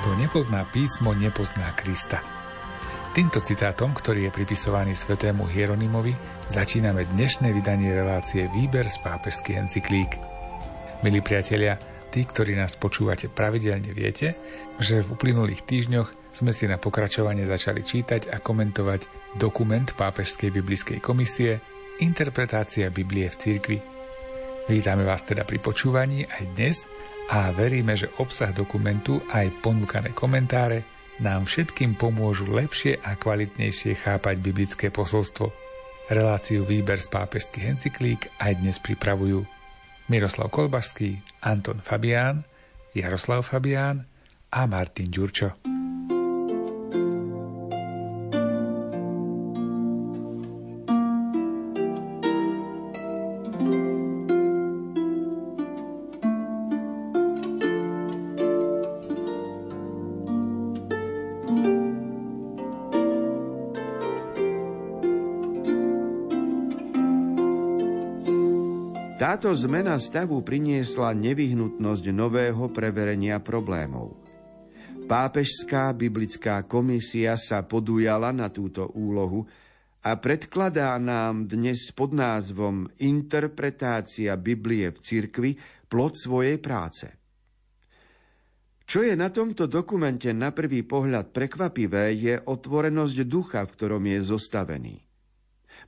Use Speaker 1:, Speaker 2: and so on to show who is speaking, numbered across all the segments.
Speaker 1: Kto nepozná písmo, nepozná Krista. Týmto citátom, ktorý je pripisovaný svetému Hieronimovi, začíname dnešné vydanie relácie Výber z pápežských encyklík. Milí priatelia, tí, ktorí nás počúvate pravidelne, viete, že v uplynulých týždňoch sme si na pokračovanie začali čítať a komentovať dokument Pápežskej biblickej komisie Interpretácia Biblie v cirkvi. Vítame vás teda pri počúvaní aj dnes a veríme, že obsah dokumentu aj ponúkané komentáre nám všetkým pomôžu lepšie a kvalitnejšie chápať biblické posolstvo. Reláciu Výber z pápežských encyklík aj dnes pripravujú Miroslav Kolbašský, Anton Fabián, Jaroslav Fabián a Martin Ďurčo.
Speaker 2: Táto zmena stavu priniesla nevyhnutnosť nového preverenia problémov. Pápežská biblická komisia sa podujala na túto úlohu a predkladá nám dnes pod názvom Interpretácia Biblie v cirkvi plod svojej práce. Čo je na tomto dokumente na prvý pohľad prekvapivé, je otvorenosť ducha, v ktorom je zostavený.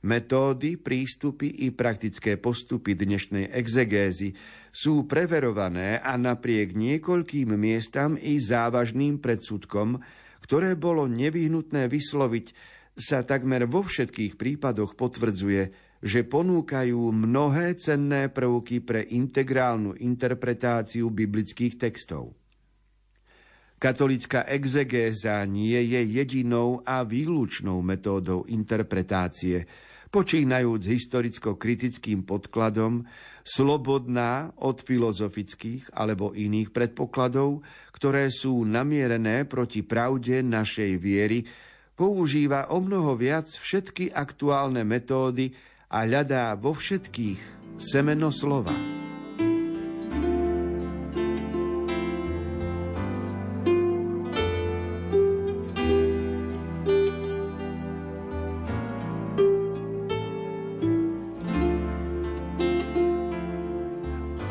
Speaker 2: Metódy, prístupy i praktické postupy dnešnej exegézy sú preverované a napriek niekoľkým miestam i závažným predsudkom, ktoré bolo nevyhnutné vysloviť, sa takmer vo všetkých prípadoch potvrdzuje, že ponúkajú mnohé cenné prvky pre integrálnu interpretáciu biblických textov. Katolická exegéza nie je jedinou a výlučnou metódou interpretácie, počínajúc historicko-kritickým podkladom, slobodná od filozofických alebo iných predpokladov, ktoré sú namierené proti pravde našej viery, používa o mnoho viac všetky aktuálne metódy a hľadá vo všetkých semeno slova.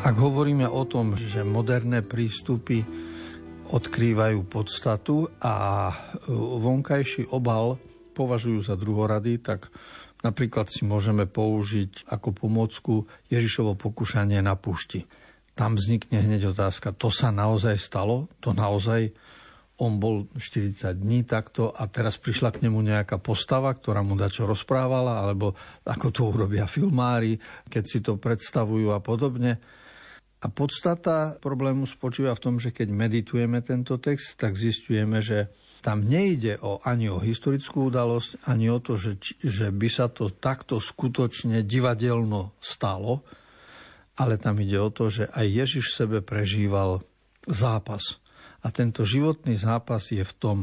Speaker 3: Ak hovoríme o tom, že moderné prístupy odkrývajú podstatu a vonkajší obal považujú za druhorady, tak napríklad si môžeme použiť ako pomocku Ježišovo pokúšanie na púšti. Tam vznikne hneď otázka, to sa naozaj stalo? To naozaj on bol 40 dní takto a teraz prišla k nemu nejaká postava, ktorá mu dačo rozprávala, alebo ako to urobia filmári, keď si to predstavujú a podobne. A podstata problému spočíva v tom, že keď meditujeme tento text, tak zistujeme, že tam nejde o, ani o historickú udalosť, ani o to, že, že by sa to takto skutočne divadelno stalo, ale tam ide o to, že aj Ježiš v sebe prežíval zápas. A tento životný zápas je v tom,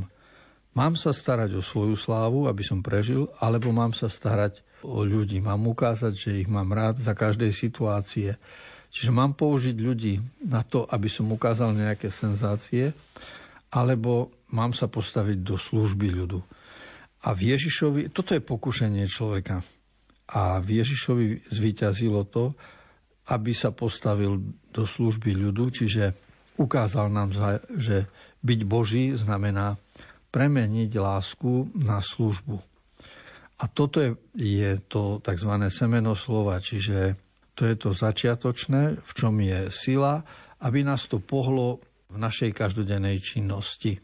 Speaker 3: mám sa starať o svoju slávu, aby som prežil, alebo mám sa starať o ľudí. Mám ukázať, že ich mám rád za každej situácie Čiže mám použiť ľudí na to, aby som ukázal nejaké senzácie, alebo mám sa postaviť do služby ľudu. A v Ježišovi, toto je pokušenie človeka. A v Ježišovi zvíťazilo to, aby sa postavil do služby ľudu, čiže ukázal nám, že byť Boží znamená premeniť lásku na službu. A toto je, je to tzv. semeno slova, čiže to je to začiatočné, v čom je sila, aby nás to pohlo v našej každodennej činnosti.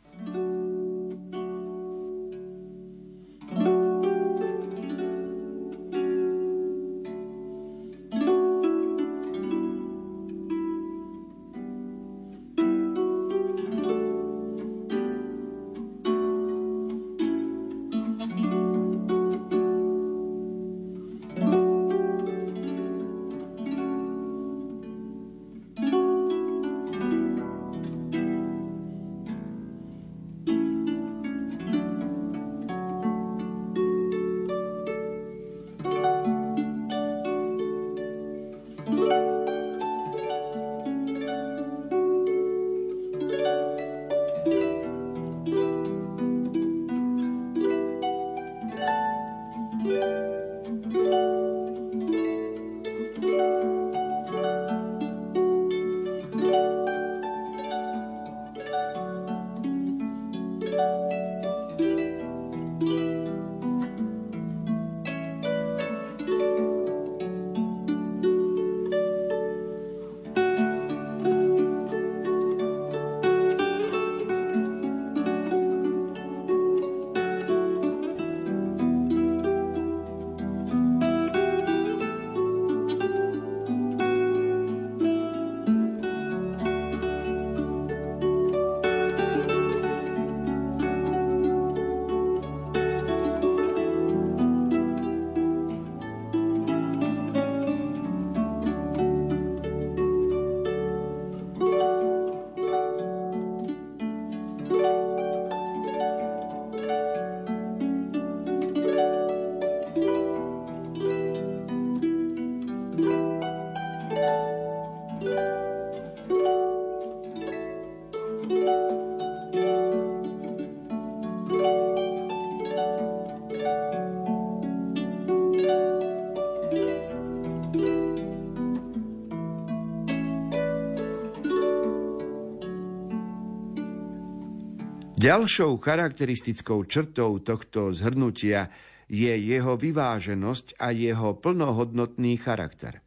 Speaker 2: Ďalšou charakteristickou črtou tohto zhrnutia je jeho vyváženosť a jeho plnohodnotný charakter.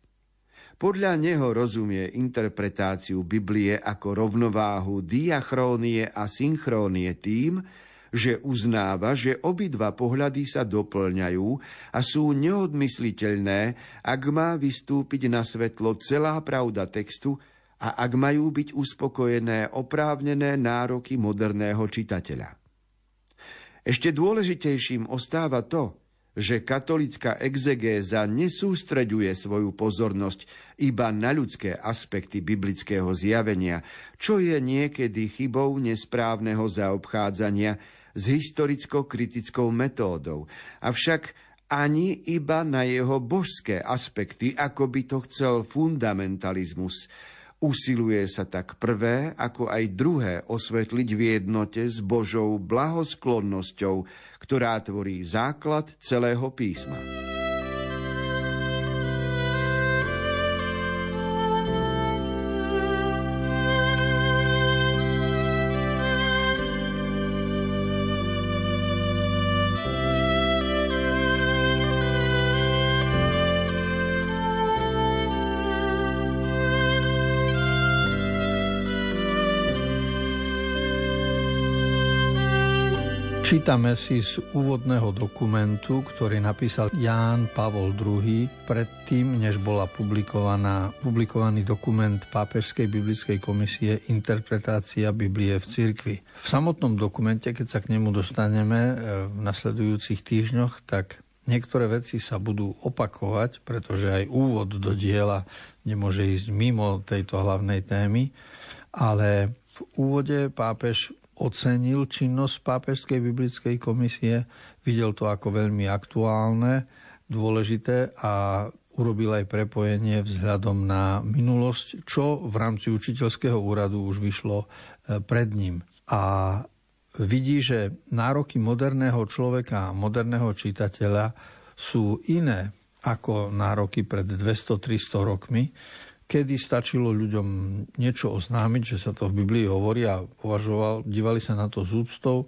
Speaker 2: Podľa neho rozumie interpretáciu Biblie ako rovnováhu diachrónie a synchrónie tým, že uznáva, že obidva pohľady sa doplňajú a sú neodmysliteľné, ak má vystúpiť na svetlo celá pravda textu a ak majú byť uspokojené oprávnené nároky moderného čitateľa. Ešte dôležitejším ostáva to, že katolická exegéza nesústreďuje svoju pozornosť iba na ľudské aspekty biblického zjavenia, čo je niekedy chybou nesprávneho zaobchádzania s historicko-kritickou metódou. Avšak ani iba na jeho božské aspekty, ako by to chcel fundamentalizmus, Usiluje sa tak prvé, ako aj druhé osvetliť v jednote s Božou blahosklonnosťou, ktorá tvorí základ celého písma.
Speaker 3: Čítame si z úvodného dokumentu, ktorý napísal Ján Pavol II predtým, než bola publikovaná, publikovaný dokument Pápežskej biblickej komisie Interpretácia Biblie v cirkvi. V samotnom dokumente, keď sa k nemu dostaneme e, v nasledujúcich týždňoch, tak niektoré veci sa budú opakovať, pretože aj úvod do diela nemôže ísť mimo tejto hlavnej témy, ale v úvode pápež ocenil činnosť Pápežskej biblickej komisie, videl to ako veľmi aktuálne, dôležité a urobil aj prepojenie vzhľadom na minulosť, čo v rámci učiteľského úradu už vyšlo e, pred ním. A vidí, že nároky moderného človeka a moderného čitateľa sú iné ako nároky pred 200-300 rokmi, kedy stačilo ľuďom niečo oznámiť, že sa to v Biblii hovorí a považoval, dívali sa na to z úctou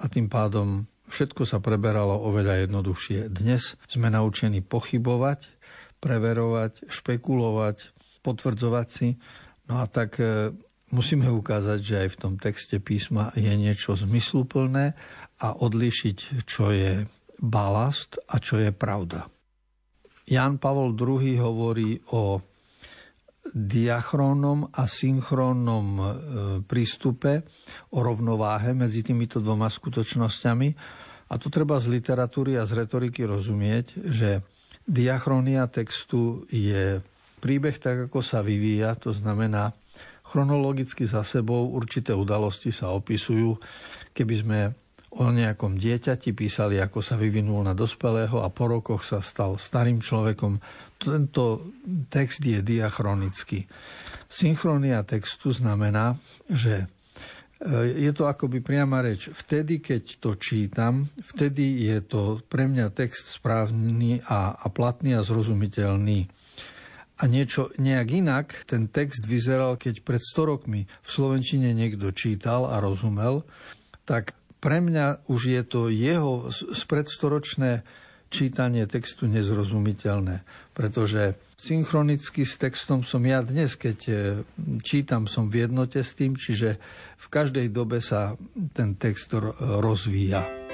Speaker 3: a tým pádom všetko sa preberalo oveľa jednoduchšie. Dnes sme naučení pochybovať, preverovať, špekulovať, potvrdzovať si. No a tak e, musíme ukázať, že aj v tom texte písma je niečo zmysluplné a odlišiť, čo je balast a čo je pravda. Jan Pavol II hovorí o diachrónom a synchrónnom e, prístupe, o rovnováhe medzi týmito dvoma skutočnosťami. A to treba z literatúry a z retoriky rozumieť, že diachrónia textu je príbeh tak, ako sa vyvíja, to znamená, chronologicky za sebou určité udalosti sa opisujú. Keby sme o nejakom dieťati písali, ako sa vyvinul na dospelého a po rokoch sa stal starým človekom. Tento text je diachronický. Synchronia textu znamená, že e, je to akoby priama reč. Vtedy, keď to čítam, vtedy je to pre mňa text správny a, a platný a zrozumiteľný. A niečo nejak inak ten text vyzeral, keď pred 100 rokmi v Slovenčine niekto čítal a rozumel, tak pre mňa už je to jeho spredstoročné čítanie textu nezrozumiteľné, pretože synchronicky s textom som ja dnes, keď e, čítam, som v jednote s tým, čiže v každej dobe sa ten text rozvíja.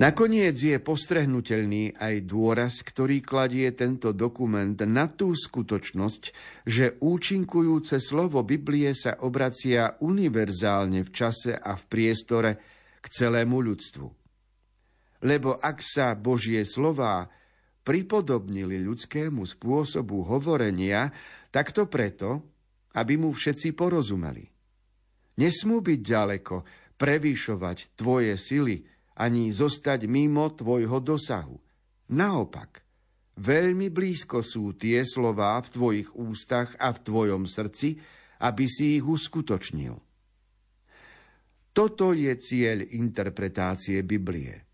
Speaker 2: Nakoniec je postrehnutelný aj dôraz, ktorý kladie tento dokument na tú skutočnosť, že účinkujúce slovo Biblie sa obracia univerzálne v čase a v priestore k celému ľudstvu. Lebo ak sa Božie slová pripodobnili ľudskému spôsobu hovorenia, tak to preto, aby mu všetci porozumeli. Nesmú byť ďaleko, prevýšovať tvoje sily, ani zostať mimo tvojho dosahu. Naopak, veľmi blízko sú tie slová v tvojich ústach a v tvojom srdci, aby si ich uskutočnil. Toto je cieľ interpretácie Biblie.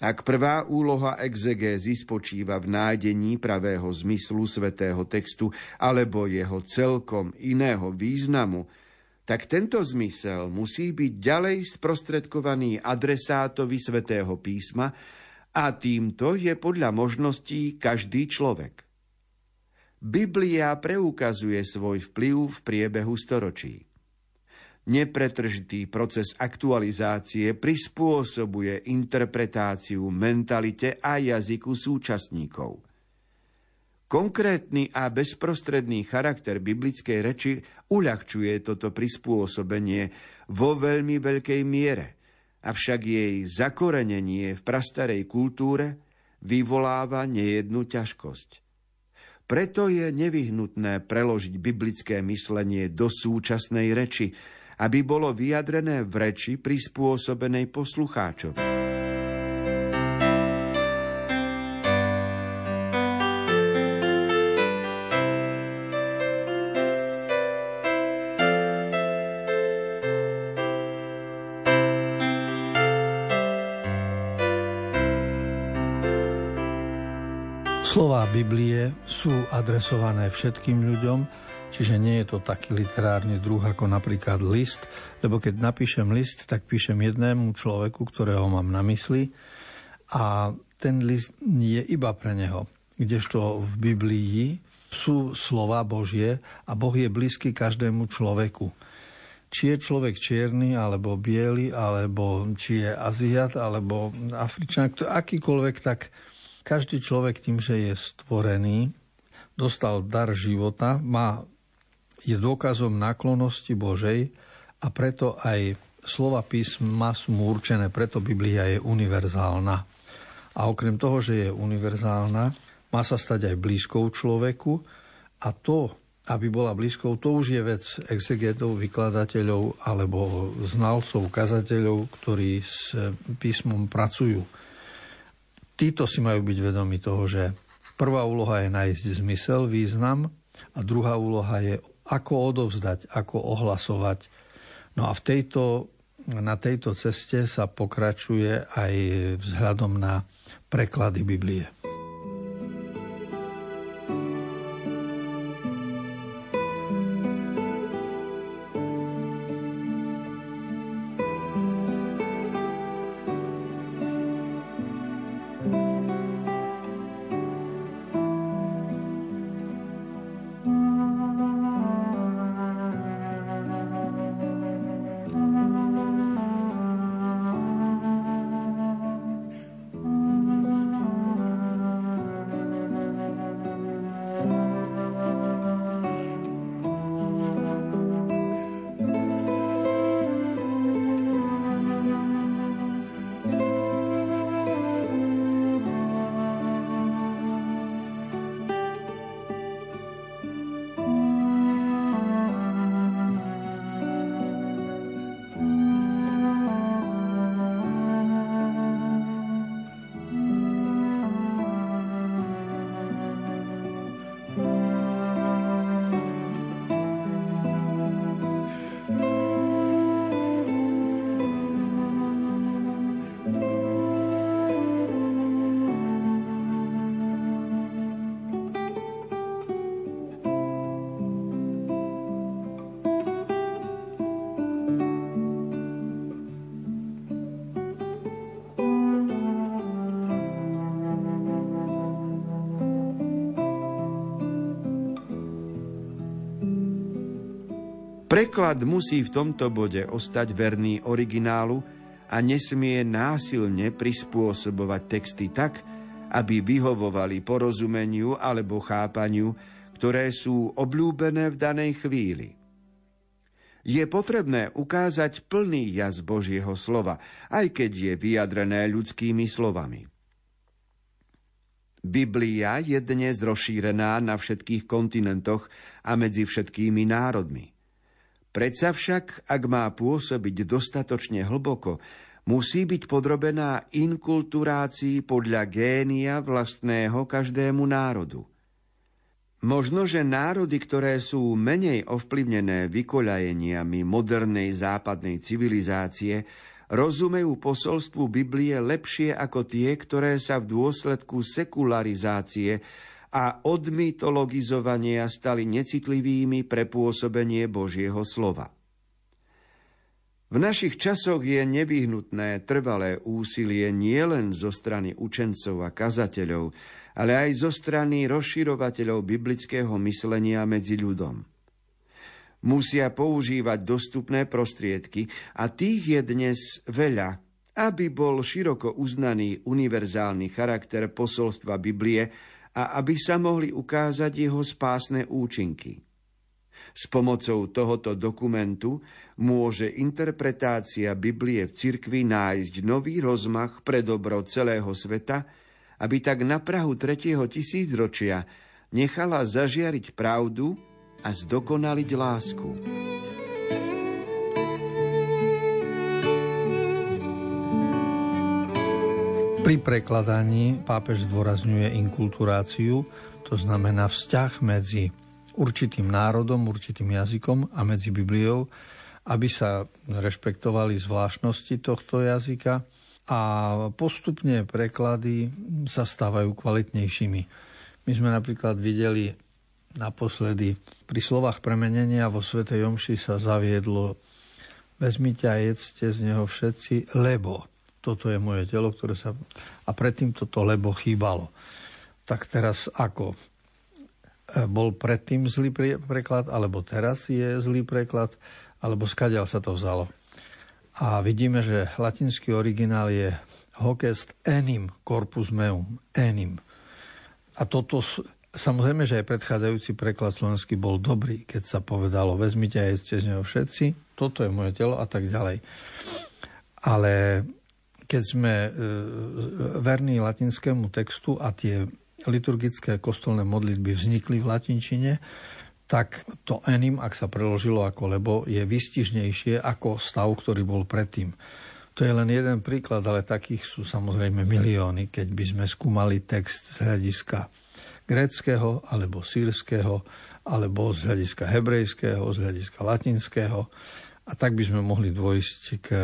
Speaker 2: Ak prvá úloha exegézy spočíva v nájdení pravého zmyslu svetého textu alebo jeho celkom iného významu, tak tento zmysel musí byť ďalej sprostredkovaný adresátovi svätého písma a týmto je podľa možností každý človek. Biblia preukazuje svoj vplyv v priebehu storočí. Nepretržitý proces aktualizácie prispôsobuje interpretáciu mentalite a jazyku súčasníkov – Konkrétny a bezprostredný charakter biblickej reči uľahčuje toto prispôsobenie vo veľmi veľkej miere, avšak jej zakorenenie v prastarej kultúre vyvoláva nejednú ťažkosť. Preto je nevyhnutné preložiť biblické myslenie do súčasnej reči, aby bolo vyjadrené v reči prispôsobenej poslucháčovi.
Speaker 3: Slová Biblie sú adresované všetkým ľuďom, čiže nie je to taký literárny druh ako napríklad list, lebo keď napíšem list, tak píšem jednému človeku, ktorého mám na mysli a ten list je iba pre neho. Kdežto v Biblii sú slova Božie a Boh je blízky každému človeku. Či je človek čierny, alebo biely, alebo či je Aziat, alebo Afričan, akýkoľvek, tak každý človek tým, že je stvorený, dostal dar života, má, je dôkazom náklonosti Božej a preto aj slova písma sú mu určené, preto Biblia je univerzálna. A okrem toho, že je univerzálna, má sa stať aj blízkou človeku a to, aby bola blízkou, to už je vec exegetov, vykladateľov alebo znalcov, kazateľov, ktorí s písmom pracujú. Títo si majú byť vedomi toho, že prvá úloha je nájsť zmysel, význam a druhá úloha je ako odovzdať, ako ohlasovať. No a v tejto, na tejto ceste sa pokračuje aj vzhľadom na preklady Biblie.
Speaker 2: Preklad musí v tomto bode ostať verný originálu a nesmie násilne prispôsobovať texty tak, aby vyhovovali porozumeniu alebo chápaniu, ktoré sú obľúbené v danej chvíli. Je potrebné ukázať plný jaz Božieho slova, aj keď je vyjadrené ľudskými slovami. Biblia je dnes rozšírená na všetkých kontinentoch a medzi všetkými národmi. Predsa však, ak má pôsobiť dostatočne hlboko, musí byť podrobená inkulturácii podľa génia vlastného každému národu. Možno, že národy, ktoré sú menej ovplyvnené vykoľajeniami modernej západnej civilizácie, rozumejú posolstvu Biblie lepšie ako tie, ktoré sa v dôsledku sekularizácie a odmytologizovania stali necitlivými pre pôsobenie Božieho slova. V našich časoch je nevyhnutné trvalé úsilie nielen zo strany učencov a kazateľov, ale aj zo strany rozširovateľov biblického myslenia medzi ľudom. Musia používať dostupné prostriedky a tých je dnes veľa, aby bol široko uznaný univerzálny charakter posolstva Biblie a aby sa mohli ukázať jeho spásne účinky. S pomocou tohoto dokumentu môže interpretácia Biblie v cirkvi nájsť nový rozmach pre dobro celého sveta, aby tak na Prahu tretieho tisícročia nechala zažiariť pravdu a zdokonaliť lásku.
Speaker 3: Pri prekladaní pápež zdôrazňuje inkulturáciu, to znamená vzťah medzi určitým národom, určitým jazykom a medzi Bibliou, aby sa rešpektovali zvláštnosti tohto jazyka a postupne preklady sa stávajú kvalitnejšími. My sme napríklad videli naposledy pri slovách premenenia vo Svetej Jomši sa zaviedlo vezmite a jedzte z neho všetci, lebo toto je moje telo, ktoré sa... A predtým toto lebo chýbalo. Tak teraz ako? E, bol predtým zlý preklad, alebo teraz je zlý preklad, alebo skadiaľ sa to vzalo. A vidíme, že latinský originál je hoc est enim corpus meum, enim. A toto, samozrejme, že aj predchádzajúci preklad slovenský bol dobrý, keď sa povedalo, vezmite a jedzte z neho všetci, toto je moje telo a tak ďalej. Ale keď sme e, verní latinskému textu a tie liturgické kostolné modlitby vznikli v latinčine, tak to enim, ak sa preložilo ako lebo, je vystižnejšie ako stav, ktorý bol predtým. To je len jeden príklad, ale takých sú samozrejme milióny, keď by sme skúmali text z hľadiska gréckého, alebo sírskeho, alebo z hľadiska hebrejského, z hľadiska latinského a tak by sme mohli dôjsť k e,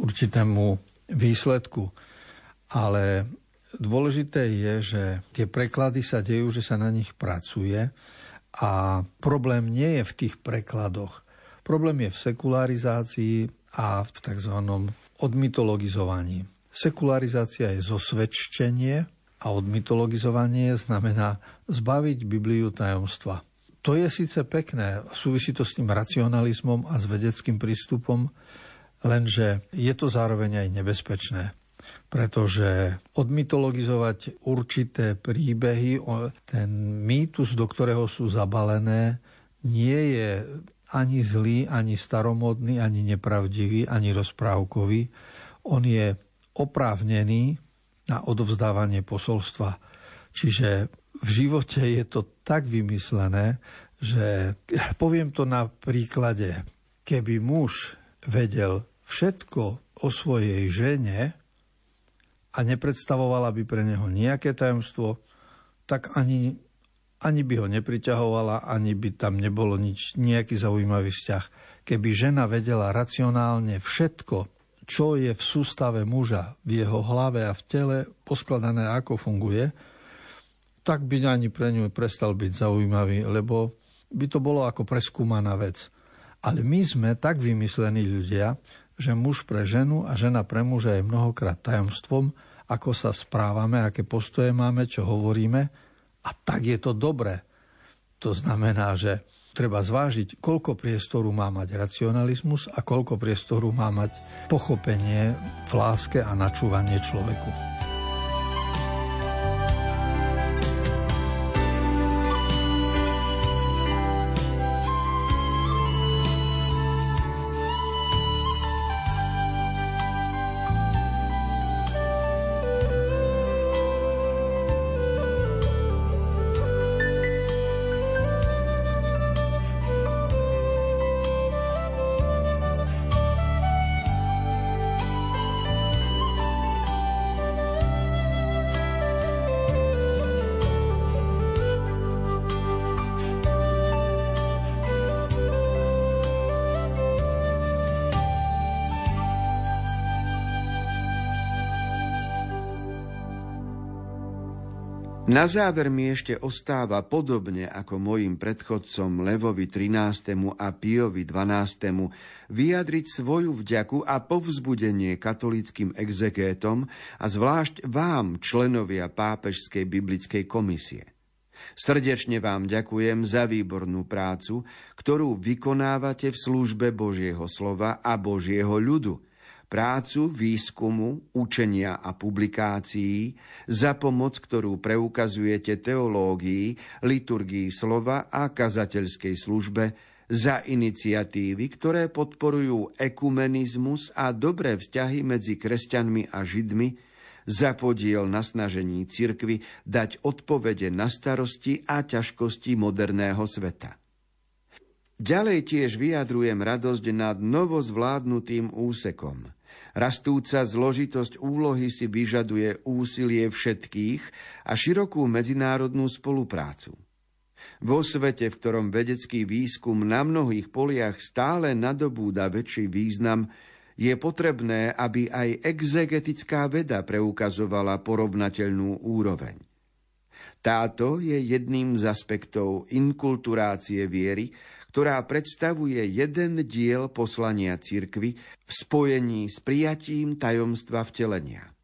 Speaker 3: určitému výsledku. Ale dôležité je, že tie preklady sa dejú, že sa na nich pracuje a problém nie je v tých prekladoch. Problém je v sekularizácii a v tzv. odmytologizovaní. Sekularizácia je zosvedčenie a odmytologizovanie znamená zbaviť Bibliu tajomstva. To je síce pekné, súvisí to s tým racionalizmom a s vedeckým prístupom, lenže je to zároveň aj nebezpečné pretože odmytologizovať určité príbehy, ten mýtus, do ktorého sú zabalené, nie je ani zlý, ani staromodný, ani nepravdivý, ani rozprávkový. On je oprávnený na odovzdávanie posolstva. Čiže v živote je to tak vymyslené, že poviem to na príklade, keby muž vedel všetko o svojej žene a nepredstavovala by pre neho nejaké tajomstvo, tak ani, ani by ho nepriťahovala, ani by tam nebolo nič, nejaký zaujímavý vzťah. Keby žena vedela racionálne všetko, čo je v sústave muža, v jeho hlave a v tele poskladané, ako funguje, tak by ani pre ňu prestal byť zaujímavý, lebo by to bolo ako preskúmaná vec. Ale my sme tak vymyslení ľudia, že muž pre ženu a žena pre muža je mnohokrát tajomstvom, ako sa správame, aké postoje máme, čo hovoríme. A tak je to dobré. To znamená, že treba zvážiť, koľko priestoru má mať racionalizmus a koľko priestoru má mať pochopenie v láske a načúvanie človeku.
Speaker 2: Na záver mi ešte ostáva podobne ako mojim predchodcom Levovi 13. a Piovi 12. vyjadriť svoju vďaku a povzbudenie katolickým exegétom a zvlášť vám, členovia Pápežskej biblickej komisie. Srdečne vám ďakujem za výbornú prácu, ktorú vykonávate v službe Božieho slova a Božieho ľudu – prácu, výskumu, učenia a publikácií, za pomoc, ktorú preukazujete teológii, liturgii slova a kazateľskej službe, za iniciatívy, ktoré podporujú ekumenizmus a dobré vzťahy medzi kresťanmi a židmi, za podiel na snažení cirkvy dať odpovede na starosti a ťažkosti moderného sveta. Ďalej tiež vyjadrujem radosť nad novozvládnutým úsekom. Rastúca zložitosť úlohy si vyžaduje úsilie všetkých a širokú medzinárodnú spoluprácu. Vo svete, v ktorom vedecký výskum na mnohých poliach stále nadobúda väčší význam, je potrebné, aby aj exegetická veda preukazovala porovnateľnú úroveň. Táto je jedným z aspektov inkulturácie viery, ktorá predstavuje jeden diel poslania cirkvy v spojení s prijatím tajomstva vtelenia.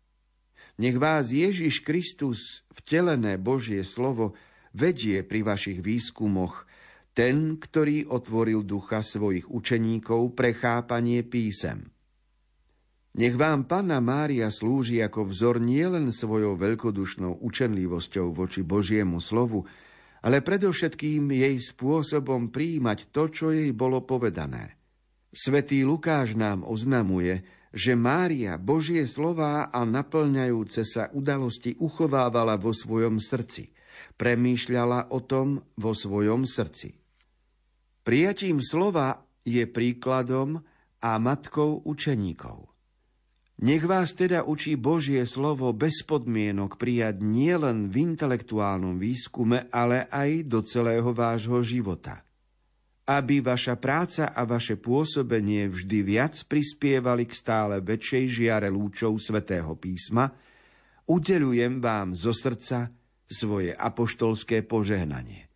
Speaker 2: Nech vás Ježiš Kristus, vtelené Božie slovo, vedie pri vašich výskumoch, ten, ktorý otvoril ducha svojich učeníkov pre chápanie písem. Nech vám Panna Mária slúži ako vzor nielen svojou veľkodušnou učenlivosťou voči Božiemu slovu, ale predovšetkým jej spôsobom príjmať to, čo jej bolo povedané. Svetý Lukáš nám oznamuje, že Mária Božie slová a naplňajúce sa udalosti uchovávala vo svojom srdci. Premýšľala o tom vo svojom srdci. Prijatím slova je príkladom a matkou učeníkov. Nech vás teda učí Božie slovo bez podmienok prijať nielen v intelektuálnom výskume, ale aj do celého vášho života. Aby vaša práca a vaše pôsobenie vždy viac prispievali k stále väčšej žiare lúčov svätého písma, udelujem vám zo srdca svoje apoštolské požehnanie.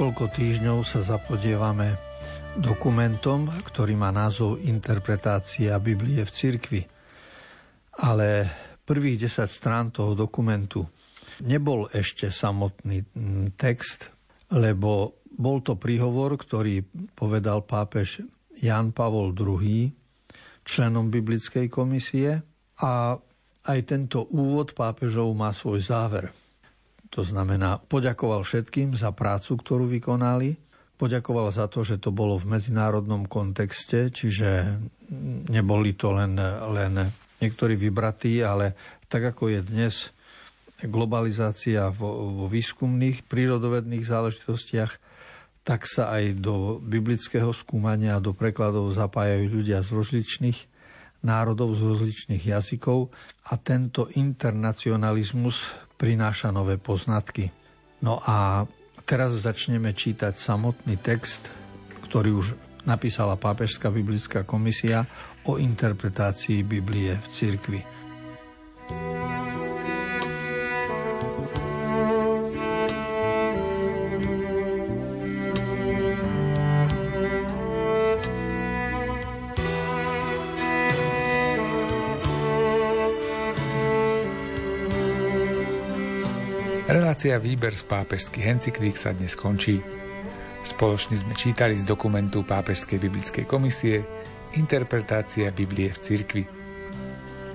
Speaker 3: Niekoľko týždňov sa zapodievame dokumentom, ktorý má názov Interpretácia Biblie v cirkvi. Ale prvých 10 strán toho dokumentu nebol ešte samotný text, lebo bol to príhovor, ktorý povedal pápež Jan Pavol II členom biblickej komisie a aj tento úvod pápežov má svoj záver. To znamená, poďakoval všetkým za prácu, ktorú vykonali, poďakoval za to, že to bolo v medzinárodnom kontexte, čiže neboli to len, len niektorí vybratí, ale tak ako je dnes globalizácia vo, vo výskumných prírodovedných záležitostiach, tak sa aj do biblického skúmania a do prekladov zapájajú ľudia z rozličných národov, z rozličných jazykov a tento internacionalizmus prináša nové poznatky. No a teraz začneme čítať samotný text, ktorý už napísala Pápežská biblická komisia o interpretácii Biblie v cirkvi.
Speaker 1: Relácia Výber z pápežských encyklík sa dnes končí. Spoločne sme čítali z dokumentu Pápežskej biblickej komisie Interpretácia Biblie v cirkvi.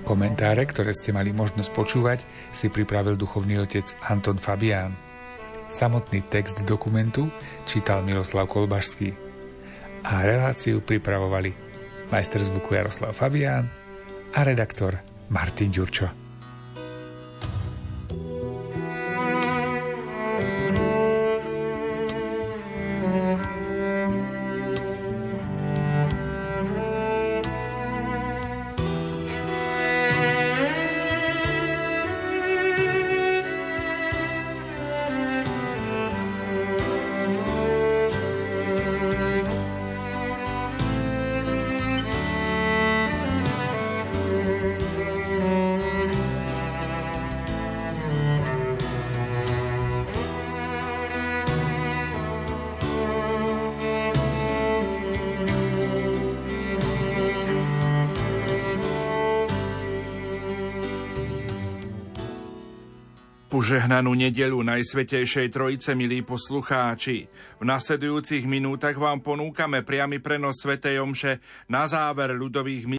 Speaker 1: Komentáre, ktoré ste mali možnosť počúvať, si pripravil duchovný otec Anton Fabián. Samotný text dokumentu čítal Miroslav Kolbašský a reláciu pripravovali majster zvuku Jaroslav Fabián a redaktor Martin Ďurčo.
Speaker 4: Požehnanú nedelu Najsvetejšej Trojice, milí poslucháči. V nasledujúcich minútach vám ponúkame priamy prenos Svetej Omše na záver ľudových